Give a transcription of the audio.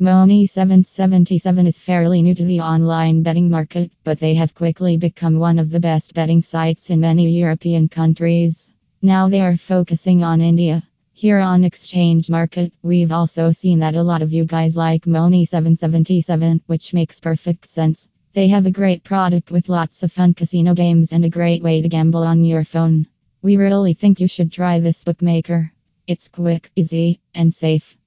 Mony777 is fairly new to the online betting market, but they have quickly become one of the best betting sites in many European countries. Now they are focusing on India. Here on Exchange Market, we've also seen that a lot of you guys like Mony777, which makes perfect sense. They have a great product with lots of fun casino games and a great way to gamble on your phone. We really think you should try this bookmaker. It's quick, easy, and safe.